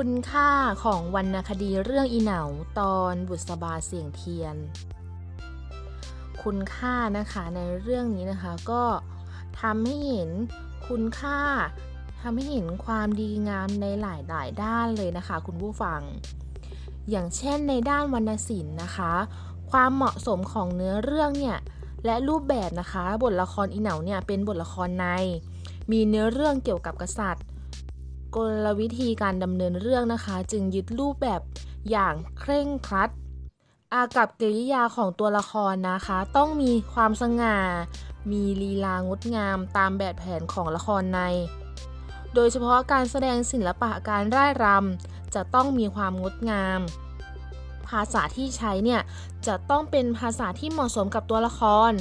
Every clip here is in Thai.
คุณค่าของวรรณคดีเรื่องอีเหนาตอนบุษบาเสียงเทียน คุณค่านะคะในเรื่องนี้นะคะก็ทำให้เห็นคุณค่าทำให้เห็นความดีงามในหลายหลายด้านเลยนะคะ คุณผู้ฟัง อย่างเช่นในด้านวรรณศิลป์นะคะ ความเหมาะสมของเนื้อเรื่องเนี่ยและรูปแบบนะคะ บทละครอีเหนาเนี่ยเป็นบทละครใน มีเนื้อเรื่องเกี่ยวกับกษัตริย์ กลวิธีการดำเนินเรื่องนะคะ จึงยึดรูปแบบอย่างเคร่งครัด อากับกิริยาของตัวละครนะคะ ต้องมีความสง่า มีลีลางดงามตามแบบแผนของละครใน โดยเฉพาะการแสดงศิลปะการร่ายรำจะต้องมีความงดงาม ภาษาที่ใช้เนี่ยจะต้องเป็นภาษาที่เหมาะสมกับตัวละคร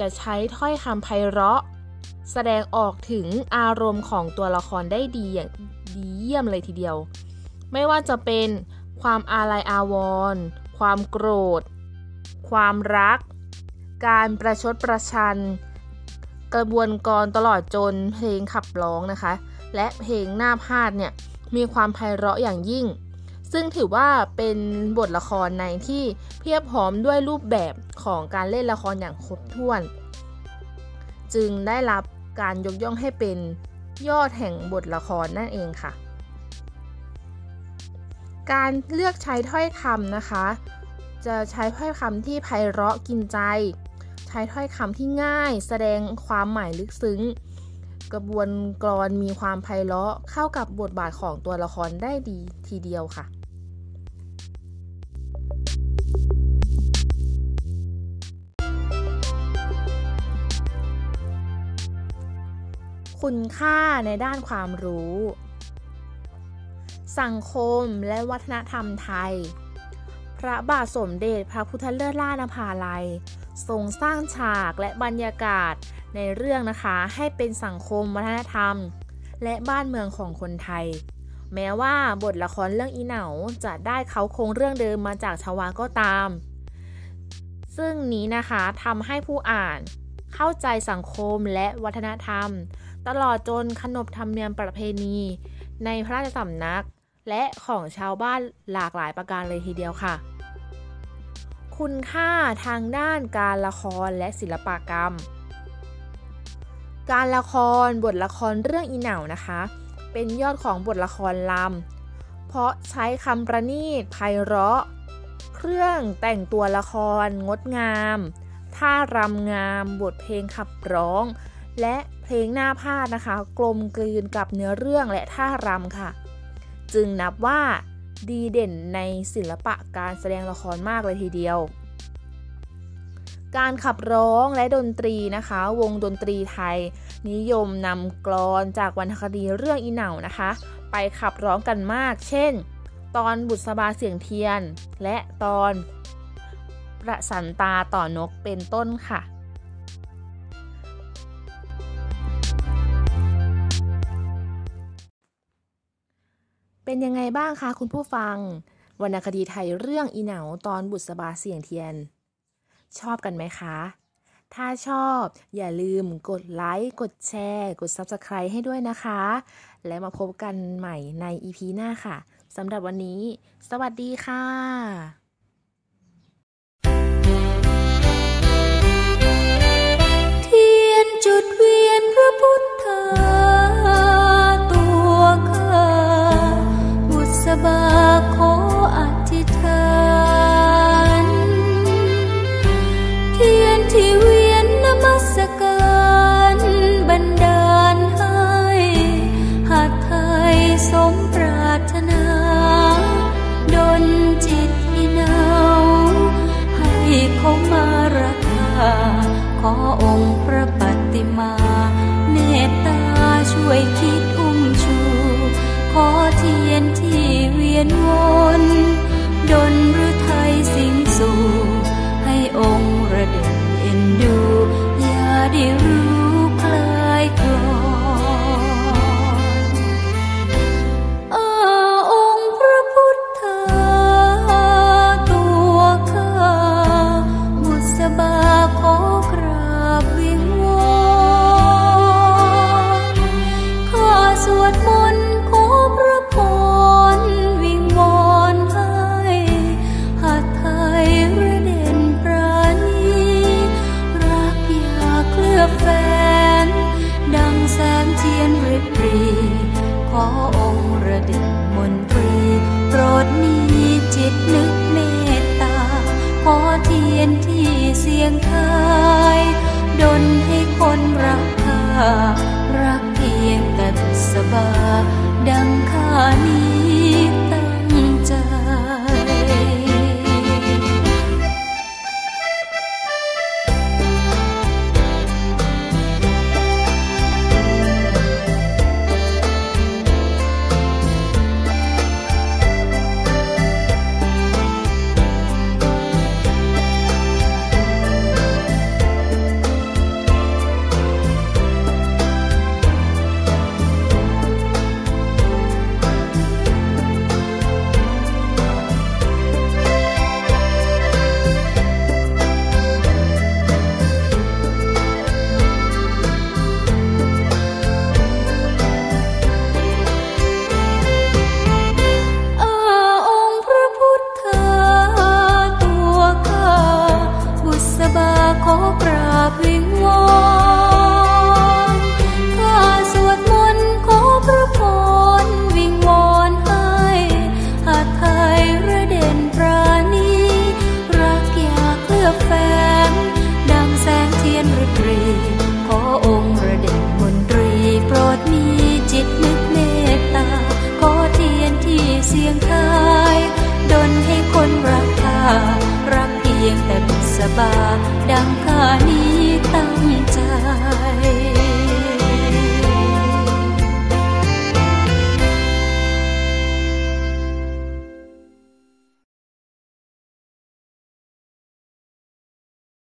จะใช้ถ้อยคำไพเราะ แสดงออกถึงอารมณ์ของตัวละครได้ดีอย่างดีเยี่ยมเลยทีเดียว ไม่ว่าจะเป็นความอาลัยอาวรณ์ความโกรธ ความรัก การประชดประชัน กระบวนกรตลอดจนเพลงขับร้องนะคะ และเพลงหน้าพาดเนี่ยมีความไพเราะอย่างยิ่ง ซึ่งถือว่าเป็นบทละครในที่เพียบพร้อมด้วยรูปแบบของการเล่นละครอย่างครบถ้วน จึงได้รับ การยกย่องให้เป็นยอดแห่งบทละครนั่นเองค่ะ การเลือกใช้ถ้อยคำนะคะ จะใช้ถ้อยคำที่ไพเราะกินใจ ใช้ถ้อยคำที่ง่าย แสดงความหมายลึกซึ้ง กระบวนกรมีความไพเราะเข้ากับบทบาทของตัวละครได้ดีทีเดียวค่ะ คุณค่าในด้านความรู้ สังคมและวัฒนธรรมไทย พระบาทสมเด็จพระพุทธเลิศล่านภาลัย ทรงสร้างฉากและบรรยากาศในเรื่องนะคะให้เป็นสังคมวัฒนธรรม และบ้านเมืองของคนไทย แม้ว่าบทละครเรื่องอีเหนาจะได้เขาโครงเรื่องเดิมมาจากชาวาก็ตาม ซึ่งนี้นะคะทำให้ผู้อ่านเข้าใจสังคมและวัฒนธรรม ตลอดจนขนบธรรมเนียมประเพณี ในพระราชสำนัก และของชาวบ้านหลากหลายประการเลยทีเดียวค่ะ คุณค่าทางด้านการละครและศิลปกรรม การละครบทละครเรื่องอีเหนานะคะ เป็นยอดของบทละครลำ เพราะใช้คำประณีตไพเราะ เครื่องแต่งตัวละคร งดงามท่ารำงาม บทเพลงขับร้อง และเพลงหน้าพาดนะคะ กลมกลืนกับเนื้อเรื่องและท่ารำค่ะ จึงนับว่าดีเด่นในศิลปะการแสดงละครมากเลยทีเดียว การขับร้องและดนตรีนะคะ วงดนตรีไทย นิยมนำกลอนจากวรรณคดีเรื่องอีเหนานะคะ ไปขับร้องกันมาก เช่น ตอนบุษบาเสียงเทียน และตอนประสันตาต่อนกเป็นต้นค่ะ เป็นยังไงบ้างคะคุณผู้ฟัง วรรณคดีไทยเรื่องอีเหนาตอนบุษบาเสียงเทียน ชอบกันไหมคะ ถ้าชอบอย่าลืมกดไลค์กดแชร์ กด Subscribe ให้ด้วยนะคะ และมาพบกันใหม่ใน EP หน้าค่ะสำหรับวันนี้ สวัสดีค่ะเทียนจุดเวียนพระพุทธา ตตาช่วยคิดอุ้มชู ขอเทียนที่เวียนวนดนหรือไทยสิงสู่ ให้องค์ระเด็นเอ็นดู เป็นที่เสียงทายดนให้คนรักข้ารักเพียงแต่สบาดังข้านี้ ระบาดดังคานี